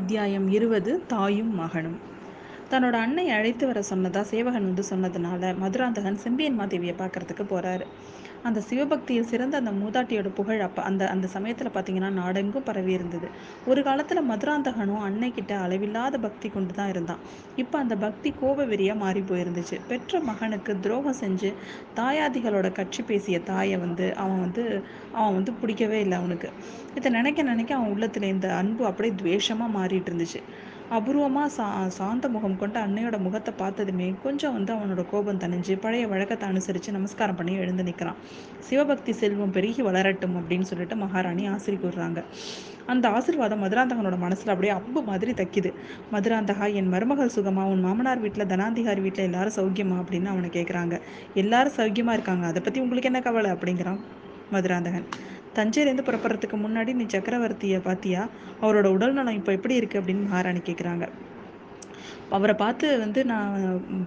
அத்தியாயம் இருபது தாயும் மகனும். தன்னோட அன்னை அழைத்து வர சொன்னதா சேவகன் வந்து சொன்னதுனால மதுராந்தகன் செம்பியன் மாதேவியை பார்க்கறதுக்கு போறாரு. அந்த சிவபக்தியில் சிறந்த அந்த மூதாட்டியோட புகழ் அப்போ அந்த அந்த சமயத்தில் பார்த்தீங்கன்னா நாடெங்கும் பரவி இருந்தது. ஒரு காலத்தில் மதுராந்தகனும் அன்னைக்கிட்ட அளவில்லாத பக்தி கொண்டு தான் இருந்தான். இப்போ அந்த பக்தி கோப வெறியாக மாறி போயிருந்துச்சு. பெற்ற மகனுக்கு துரோகம் செஞ்சு தாயாதிகளோட கட்சி பேசிய தாயை வந்து அவன் வந்து அவன் வந்து பிடிக்கவே இல்லை அவனுக்கு. இதை நினைக்க நினைக்க அவன் உள்ளத்தில் இந்த அன்பு அப்படியே துவேஷமாக மாறிட்டு இருந்துச்சு. அபூர்வமாக சா சாந்த முகம் கொண்ட அன்னையோட முகத்தை பார்த்ததுமே கொஞ்சம் வந்து அவனோட கோபம் தணிஞ்சு பழைய வழக்கத்தை அனுசரித்து நமஸ்காரம் பண்ணி எழுந்து நிற்கிறான் சிவபக்தி செல்வம் பெருகி வளரட்டும் அப்படின்னு சொல்லிட்டு மகாராணி ஆசிரி அந்த ஆசிர்வாதம் மதுராந்தகனோட மனசில் அப்படியே அம்பு மாதிரி தைக்குது. மதுராந்தகா என் மருமகள் சுகமா? உன் மாமனார் வீட்டில் தனாந்திகாரி வீட்டில் எல்லாரும் சௌக்கியமா? அப்படின்னு அவனை கேட்குறாங்க எல்லாரும் சௌக்கியமாக இருக்காங்க. அதை பற்றி உங்களுக்கு என்ன கவலை? அப்படிங்கிறான் மதுராந்தகன். தஞ்சையிலேருந்து புறப்படுறதுக்கு முன்னாடி நீ சக்கரவர்த்தியை பார்த்தியா அவரோட உடல் நலம் இப்போ எப்படி இருக்குது அப்படின்னு மகாராணி கேட்குறாங்க அவரை பார்த்து வந்து நான்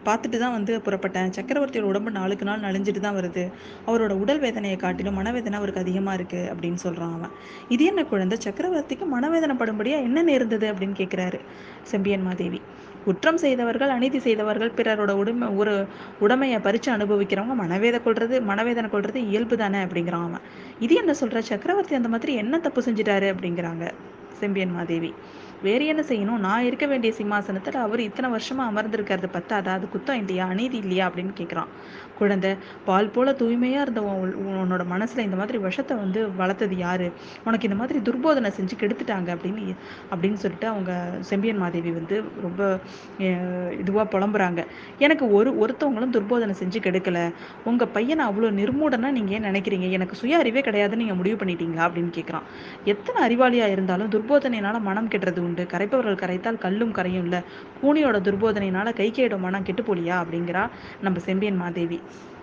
பார்த்துட்டு தான் வந்து புறப்பட்டேன். சக்கரவர்த்தியோட உடம்பு நாளுக்கு நாள் நலிஞ்சிட்டு தான் வருது. அவரோட உடல் வேதனையை காட்டிலும் மனவேதனை அவருக்கு அதிகமாக இருக்குது அப்படின்னு சொல்கிறான் அவன். இது என்ன குழந்தை? சக்கரவர்த்திக்கு மனவேதனைப்படும்படியாக என்ன நேர்ந்தது அப்படின்னு கேட்குறாரு செம்பியன் மாதேவி குற்றம் செய்தவர்கள் அநீதி செய்தவர்கள் பிறரோட உடைமை ஒரு உடமையை பறித்து அனுபவிக்கிறவங்க மனவேத கொள்றது மனவேதனை கொள்றது இயல்பு தானே அப்படிங்கிறான் அவன். இது என்ன சொல்கிற சக்கரவர்த்தி அந்த மாதிரி என்ன தப்பு செஞ்சிட்டாரு அப்படிங்கிறாங்க செம்பியன் மாதேவி. வேறு என்ன செய்யணும்? நான் இருக்க வேண்டிய சிம்மாசனத்தில் அவர் இத்தனை வருஷமாக அமர்ந்திருக்கிறது பத்தாதா அது குத்தம் இல்லையா அநீதி இல்லையா அப்படின்னு கேட்குறான். குழந்தை பால் போல தூய்மையாக இருந்த உன்னோட மனசில் இந்த மாதிரி விஷத்தை வந்து வளர்த்தது யாரு? உனக்கு இந்த மாதிரி துர்போதனை செஞ்சு கெடுத்துட்டாங்க அப்படின்னு அப்படின்னு சொல்லிட்டு அவங்க செம்பியன் மாதேவி வந்து ரொம்ப இதுவாக புலம்புறாங்க. எனக்கு ஒரு ஒருத்தவங்களும் துர்போதனை செஞ்சு கெடுக்கல. உங்கள் பையனை அவ்வளோ நிர்மூடனா நீங்கள் ஏன் நினைக்கிறீங்க? எனக்கு சுய அறிவே கிடையாதுன்னு நீங்கள் முடிவு பண்ணிட்டீங்களா அப்படின்னு கேட்குறான். எத்தனை அறிவாளியாக இருந்தாலும் துர்போதனையினால மனம் கெட்டுறது உண்டு. கரைப்பவர்கள் கரைத்தால் கல்லும் கரையும் இல்லை. கூனியோட துர்போதனையினால கை கேடும் கெட்டு போலியா? அப்படிங்கிறா நம்ம செம்பியன் மாதேவி.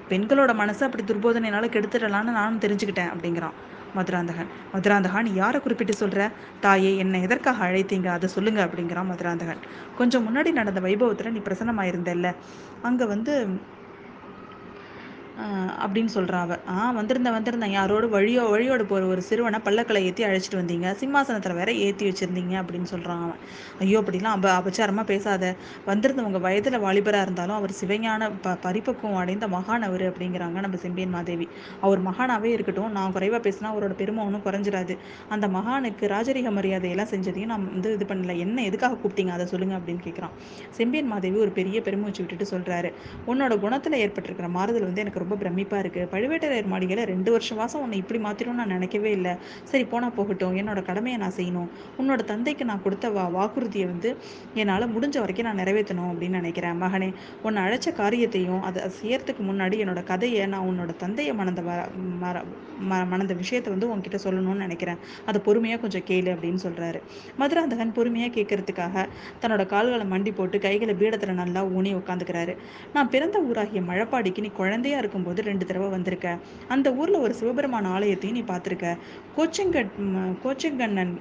பெண்களோட மனசு அப்படி துர்போதனையினால கெடுத்துடலான்னு நானும் தெரிஞ்சுக்கிட்டேன் அப்படிங்கிறான் மதுராந்தகன். மதுராந்தகன் யாரை குறிப்பிட்டு சொல்ற? தாயே என்னை எதற்காக அழைத்தீங்க? அதை சொல்லுங்க அப்படிங்கிறான் மதுராந்தகன். கொஞ்சம் முன்னாடி நடந்த வைபவத்துல நீ பிரசன்னமாயிருந்தல்ல. அங்க வந்து அப்படின்னு சொல்கிறா அவ ஆ வந்திருந்தேன் வந்திருந்தேன். யாரோடு வழியோ வழியோடு போகிற ஒரு சிறுவனை பல்லக்களை ஏற்றி அழைச்சிட்டு வந்தீங்க. சிம்மாசனத்தில் வேற ஏற்றி வச்சுருந்தீங்க அப்படின்னு சொல்கிறான் அவன். ஐயோ அப்படிலாம் அப அபச்சாரமாக பேசாத. வந்திருந்தவங்க வயதில் வாலிபராக இருந்தாலும் அவர் சிவஞான ப பரிபக்குவம் அடைந்த மகான் அவர் அப்படிங்கிறாங்க நம்ம செம்பியன் மாதேவி. அவர் மகானாவே இருக்கட்டும். நான் குறைவாக பேசினா அவரோட பெருமை ஒன்றும் குறைஞ்சிடாது. அந்த மகானுக்கு ராஜரீக மரியாதையெல்லாம் செஞ்சதையும் நான் வந்து இது பண்ணல. என்ன எதுக்காக கூப்பிட்டீங்க? அதை சொல்லுங்க அப்படின்னு கேட்குறான் செம்பியன் மாதேவி ஒரு பெரிய பெருமை வச்சு விட்டுட்டு சொல்கிறாரு உன்னோட குணத்தில் ஏற்பட்டிருக்கிற மாறுதல் வந்து எனக்கு ரொம்ப ரொம்ப பிரமிப்பாக இருக்குது பழுவேட்டரையர் மாளிகையில் ரெண்டு வருஷம் வாசம் உன்னை இப்படி மாற்றிடும்னு நான் நினைக்கவே இல்லை. சரி போனால் போகட்டும். என்னோட கடமையை நான் செய்யணும். உன்னோட தந்தைக்கு நான் கொடுத்த வா வாக்குறுதியை வந்து என்னால் முடிஞ்ச வரைக்கும் நான் நிறைவேற்றணும் அப்படின்னு நினைக்கிறேன். மகனே உன்னை அழைச்ச காரியத்தையும் அதை செய்யறதுக்கு முன்னாடி என்னோட கதையை நான் உன்னோட தந்தையை மணந்த வர ம மணந்த விஷயத்தை வந்து உன்கிட்ட சொல்லணும்னு நினைக்கிறேன். அதை பொறுமையாக கொஞ்சம் கேளு அப்படின்னு சொல்கிறாரு மதுராந்தகன் பொறுமையாக கேட்கறதுக்காக தன்னோட கால்களை மண்டி போட்டு கைகளை பீடத்தில் நல்லா ஊனி உட்காந்துக்கிறாரு. நான் பிறந்த ஊராகிய மழப்பாடிக்கு நீ குழந்தையா இருக்கும்போது ரெண்டு தடவை வந்திருக்க. அந்த ஊர்ல ஒரு சிவபெருமான் ஆலயத்தையும் நீ பார்த்துருக்க. கோச்செங்கட் கோச்சங்கண்ணன்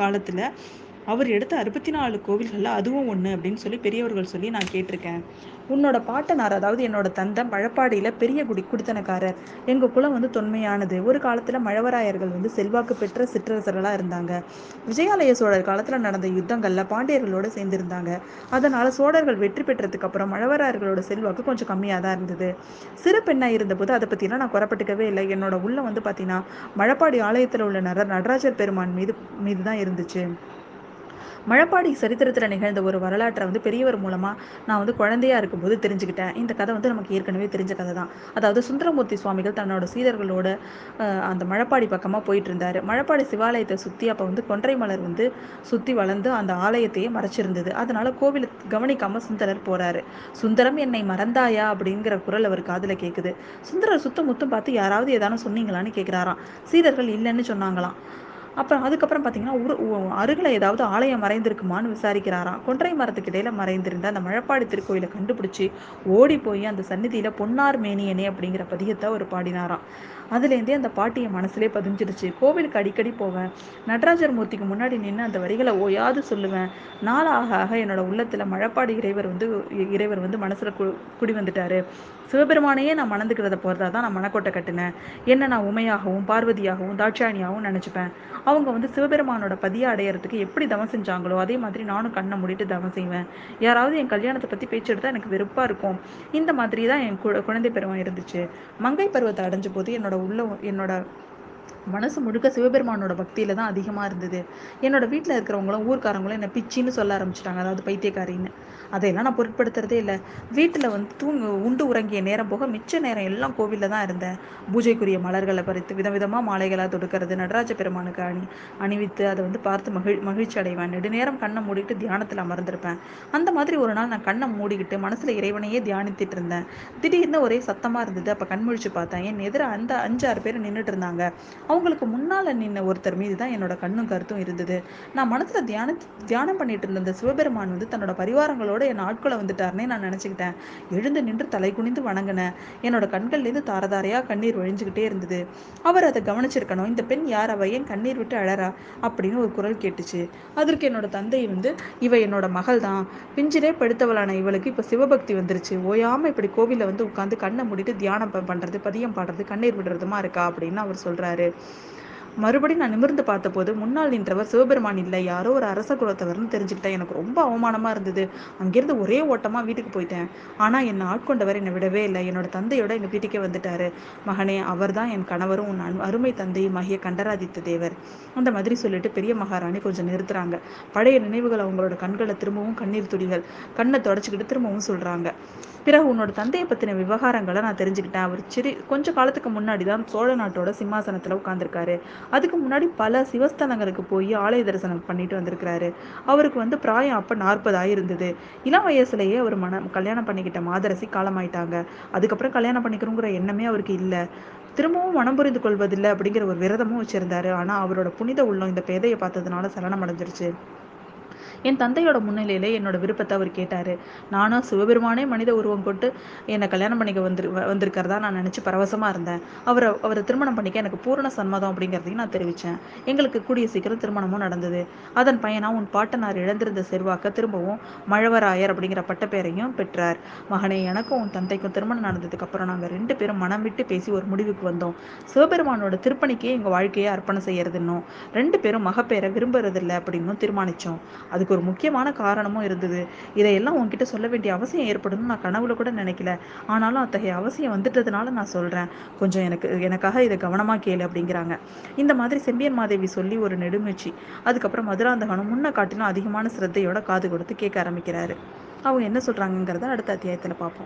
காலத்தில் அவர் எடுத்த அறுபத்தி நாலு கோவில்களில் அதுவும் ஒன்று அப்படின்னு சொல்லி பெரியவர்கள் சொல்லி நான் கேட்டிருக்கேன். உன்னோட பாட்டனார் அதாவது என்னோட தந்தை மழப்பாடியில் பெரிய குடி குடித்தனக்காரர். எங்கள் குலம் வந்து தொன்மையானது. ஒரு காலத்தில் மழவராயர்கள் வந்து செல்வாக்கு பெற்ற சிற்றரசர்களாக இருந்தாங்க. விஜயாலய சோழர் காலத்தில் நடந்த யுத்தங்களில் பாண்டியர்களோடு சேர்ந்திருந்தாங்க. அதனால் சோழர்கள் வெற்றி பெற்றதுக்கு அப்புறம் மழவராயர்களோட செல்வாக்கு கொஞ்சம் கம்மியாக தான் இருந்தது. சிறு பெண்ணாக இருந்தபோது அதை பற்றிலாம் நான் குறப்பட்டுக்கவே இல்லை. என்னோட உள்ள வந்து பார்த்தீங்கன்னா மழப்பாடி ஆலயத்தில் உள்ள நட நடராஜர் பெருமான் மீது மீது தான் இருந்துச்சு. மழப்பாடி சரித்திரத்தில் நிகழ்ந்த ஒரு வரலாற்றை வந்து பெரியவர் மூலமாக நான் வந்து குழந்தையா இருக்கும்போது தெரிஞ்சுக்கிட்டேன். இந்த கதை வந்து நமக்கு ஏற்கனவே தெரிஞ்ச கதை தான் அதாவது சுந்தரமூர்த்தி சுவாமிகள் தன்னோட சீடர்களோட அந்த மழப்பாடி பக்கமாக போயிட்டு இருந்தார் மழப்பாடி சிவாலயத்தை சுற்றி அப்போ வந்து கொன்றை மலர் வந்து சுற்றி வளர்ந்து அந்த ஆலயத்தையே மறைச்சிருந்தது. அதனால கோவிலை கவனிக்காமல் சுந்தரர் போகிறாரு சுந்தரம் என்னை மறந்தாயா? அப்படிங்கிற குரல் அவர் காதில் கேட்குது சுந்தரர் சுத்தம் முத்தம் பார்த்து யாராவது ஏதானும் சொன்னீங்களான்னு கேட்குறாராம் சீடர்கள் இல்லைன்னு சொன்னாங்களாம். அப்புறம் அதுக்கப்புறம் பார்த்தீங்கன்னா உரு அருகில் ஏதாவது ஆலயம் மறைந்திருக்குமான்னு விசாரிக்கிறாராம் கொன்றை மரத்துக்கு இடையில மறைந்திருந்த அந்த மழப்பாடி திருக்கோயிலை கண்டுபிடிச்சி ஓடி போய் அந்த சந்நிதியில பொன்னார் மேனியனே அப்படிங்கிற பதிகத்தை அவர் பாடினாராம். அதுலேருந்தே அந்த பாட்டியை மனசுலே பதிஞ்சிருச்சு. கோவிலுக்கு அடிக்கடி போவேன். நடராஜர் மூர்த்திக்கு முன்னாடி நின்று அந்த வரிகளை ஓயாது சொல்லுவேன். நாள் ஆக ஆக என்னோட உள்ளத்துல மழப்பாடி இறைவர் வந்து இறைவர் வந்து மனசுல கு குடி வந்துட்டாரு. சிவபெருமானையே நான் மணந்துக்கிறத போறதா தான் நான் மனக்கோட்டை கட்டினேன். என்ன நான் உமையாகவும் பார்வதியாகவும் தாட்சாயணியாகவும் நினைச்சுப்பேன். அவங்க வந்து சிவபெருமானோட பதியை அடையறதுக்கு எப்படி தவம் செஞ்சாங்களோ அதே மாதிரி நானும் கண்ணை மூடிட்டு தவம் செய்வேன். யாராவது என் கல்யாணத்தை பற்றி பேச்சு எடுத்தால் எனக்கு வெறுப்பாக இருக்கும். இந்த மாதிரி தான் என் குழந்தை பருவம் இருந்துச்சு. மங்கை பருவத்தை அடைஞ்ச போது என்னோட உள்ள என்னோட மனசு முழுக்க சிவபெருமானோட பக்தியில தான் அதிகமாக இருந்தது. என்னோட வீட்டில் இருக்கிறவங்களும் ஊர்க்காரங்களும் என்னை பிச்சின்னு சொல்ல ஆரம்பிச்சிட்டாங்க. அதாவது பைத்தியக்காரின்னு. அதையெல்லாம் நான் பொருட்படுத்துறதே இல்லை. வீட்டில் வந்து தூங்கு உண்டு உறங்கிய நேரம் போக மிச்ச நேரம் எல்லாம் கோவிலில் தான் இருந்தேன். பூஜைக்குரிய மலர்களை பறித்து விதவிதமாக மாலைகளாக தொடுக்கிறது நடராஜ பெருமானுக்கு அணி அணிவித்து அதை வந்து பார்த்து மகிழ் மகிழ்ச்சி அடைவேன். நெடுநேரம் கண்ணை மூடிட்டு தியானத்தில் அமர்ந்திருப்பேன். அந்த மாதிரி ஒரு நாள் நான் கண்ணை மூடிக்கிட்டு மனசில் இறைவனையே தியானித்துட்டு இருந்தேன். திடீர்னு ஒரே சத்தமாக இருந்தது. அப்போ கண்முழிச்சு பார்த்தேன். என் எதிர அந்த அஞ்சாறு பேர் நின்றுட்டு இருந்தாங்க. அவங்களுக்கு முன்னால் நின்ன ஒருத்தர் மீது தான் என்னோட கண்ணும் கருத்தும் இருந்தது. நான் மனசில் தியான தியானம் பண்ணிட்டு இருந்த சிவபெருமான் வந்து தன்னோட பரிவாரங்களோட என் ஆட்களை வந்துட்டார்னே நான் நினச்சிக்கிட்டேன். எழுந்து நின்று தலை குனிந்து வணங்கினேன் என்னோட கண்கள்லேருந்து தாரதாரையாக கண்ணீர் வழிஞ்சுக்கிட்டே இருந்தது. அவர் அதை கவனிச்சிருக்கணும். இந்த பெண் யார்? அவ ஏன் கண்ணீர் விட்டு அழறா? அப்படின்னு ஒரு குரல் கேட்டுச்சு. அதற்கு என்னோட தந்தை வந்து இவ என்னோட மகள் தான் பிஞ்சிலே படுத்தவளான இவளுக்கு இப்போ சிவபக்தி வந்துருச்சு. ஓயாமல் இப்படி கோவிலில் வந்து உட்காந்து கண்ணை மூடிட்டு தியானம் பண்ணுறது பதியம் பாடுறது கண்ணீர் விடுறதுமா இருக்கா? அப்படின்னு அவர் சொல்கிறாரு மறுபடியும் நான் நிமிர்ந்து பார்த்தபோது முன்னால் நின்றவர் சிவபெருமான் இல்லை. யாரோ ஒரு அரச குலத்தவர்னு தெரிஞ்சுக்கிட்டேன். எனக்கு ரொம்ப அவமானமா இருந்தது. அங்கிருந்து ஒரே ஓட்டமா வீட்டுக்கு போயிட்டேன். ஆனா என்னை ஆட்கொண்டவர் என்னை விடவே இல்லை. என்னோட தந்தையோட எங்க வீட்டுக்கே வந்துட்டாரு. மகனே அவர்தான் என் கணவரும் உன் அருமை தந்தையும் மகிய கண்டராதித்த தேவர். அந்த மாதிரி சொல்லிட்டு பெரிய மகாராணி கொஞ்சம் நிறுத்துறாங்க. பழைய நினைவுகள் அவங்களோட கண்களை திரும்பவும் கண்ணீர் துளிகள் கண்ணை தொடச்சிக்கிட்டு திரும்பவும் சொல்றாங்க. பிறகு உன்னோட தந்தையை பற்றின விவகாரங்களை நான் தெரிஞ்சுக்கிட்டேன். அவர் சிறு கொஞ்ச காலத்துக்கு முன்னாடி தான் சோழ நாட்டோட சிம்மாசனத்தில் உட்காந்துருக்காரு அதுக்கு முன்னாடி பல சிவஸ்தலங்களுக்கு போய் ஆலய தரிசனம் பண்ணிட்டு வந்திருக்கிறாரு. அவருக்கு வந்து பிராயம் அப்போ நாற்பதாக இருந்தது. இளம் வயசுலேயே அவர் மன கல்யாணம் பண்ணிக்கிட்ட மாதரசி காலமாயிட்டாங்க. அதுக்கப்புறம் கல்யாணம் பண்ணிக்கிறோங்கிற எண்ணமே அவருக்கு இல்லை. திரும்பவும் மனம் புரிந்து கொள்வதில்லை அப்படிங்கிற ஒரு விரதமும் வச்சிருந்தாரு. ஆனால் அவரோட புனித உள்ளம் இந்த பேதையை பார்த்ததுனால சலனம் அடைஞ்சிருச்சு என் தந்தையோட முன்னிலையில என்னோட விருப்பத்தை அவர் கேட்டாரு. நானும் சிவபெருமானே மனித உருவம் கொண்டு என்னை கல்யாணம் பண்ணிக்க வந்துரு வந்திருக்கிறதா நான் நினைச்சு பரவசமா இருந்தேன். அவரை அவரை திருமணம் பண்ணிக்க எனக்கு பூரண சம்மதம் அப்படிங்கிறதையும் நான் தெரிவித்தேன் எங்களுக்கு கூடிய சீக்கிரம் திருமணமும் நடந்தது. அதன் பையனா உன் பாட்டனார் இழந்திருந்த செல்வாக்க திரும்பவும் மழவராயர் அப்படிங்கிற பட்டப்பேரையும் பெற்றார். மகனே எனக்கும் உன் தந்தைக்கும் திருமணம் நடந்ததுக்கு அப்புறம் நாங்க ரெண்டு பேரும் மனம் விட்டு பேசி ஒரு முடிவுக்கு வந்தோம். சிவபெருமானோட திருப்பணிக்கே எங்க வாழ்க்கையை அர்ப்பணம் செய்யறதுன்னும் ரெண்டு பேரும் மகப்பேரை விரும்புறதில்ல அப்படின்னு தீர்மானிச்சோம். அதுக்கு ஒரு முக்கியமான காரணமும் இருந்தது. இதையெல்லாம் உன்கிட்ட சொல்ல வேண்டிய அவசியம் ஏற்படும்னு நான் கனவுல கூட நினைக்கல. ஆனாலும் அத்தகைய அவசியம் வந்துட்டதுனால நான் சொல்றேன். கொஞ்சம் எனக்கு எனக்காக இதை கவனமா கேளு அப்படிங்கிறாங்க. இந்த மாதிரி செம்பியன் மாதேவி சொல்லி ஒரு நெடுமூச்சு அதுக்கப்புறம் மதுராந்தகனும் முன்ன காட்டிலும் அதிகமான சிரத்தையோட காது கொடுத்து கேட்க ஆரம்பிக்கிறாரு. அவங்க என்ன சொல்கிறாங்கங்கிறத அடுத்த அத்தியாயத்துல பார்ப்போம்.